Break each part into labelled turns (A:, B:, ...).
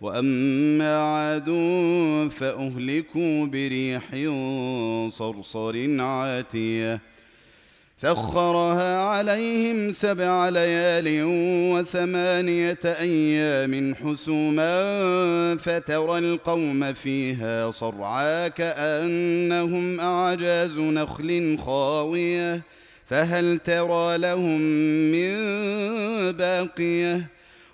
A: وأما عاد فأهلكوا بريح صرصر عاتية سخرها عليهم سبع ليال وثمانية أيام حسوما فترى القوم فيها صرعا كأنهم أعجاز نخل خاوية فهل ترى لهم من باقية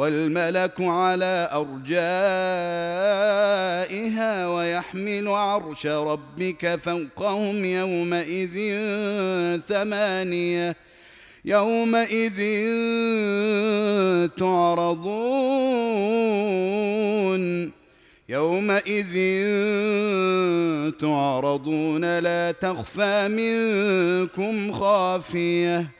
A: والملك على أرجائها ويحمل عرش ربك فوقهم يومئذ ثمانية يومئذ تعرضون يومئذ تعرضون لا تخفى منكم خافية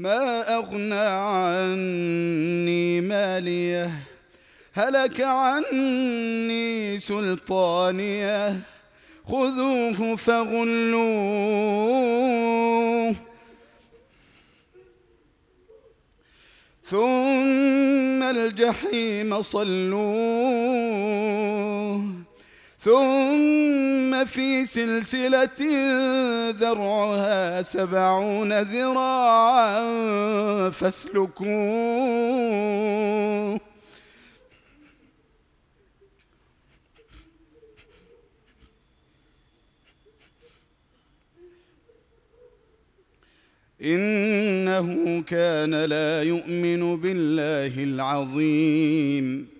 A: ما أغنى عني مالية؟ هلك عني سلطانية؟ خذوه فغلوه. ثم الجحيم صلوه. ثم في سلسلة ذرعها سبعون ذراعا فاسلكوه. إنه كان لا يؤمن بالله العظيم.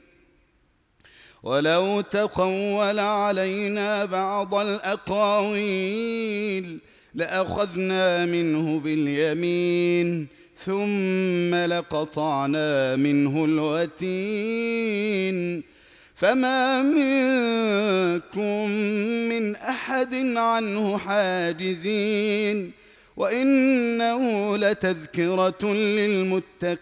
A: ولو تقول علينا بعض الأقاويل لأخذنا منه باليمين ثم لقطعنا منه الوتين. فما منكم من أحد عنه حاجزين وإنه لتذكرة للمتقين.